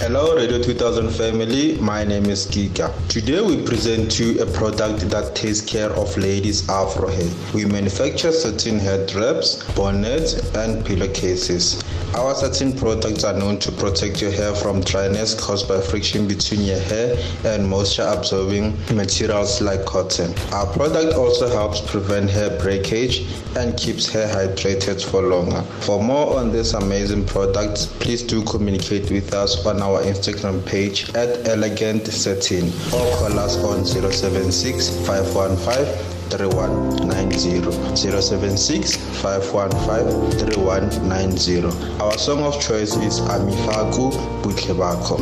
Hello, Radio 2000 family. My name is Giga. Today we present you a product that takes care of ladies' afro hair. We manufacture satin head wraps, bonnets, and pillowcases. Our satin products are known to protect your hair from dryness caused by friction between your hair and moisture absorbing materials like cotton. Our product also helps prevent hair breakage and keeps hair hydrated for longer. For more on this amazing product, please do communicate with us on our Instagram page at Elegant Satin or call us on 076 515 3190 076 515 3190 our song of choice is Ami Faku butlebakho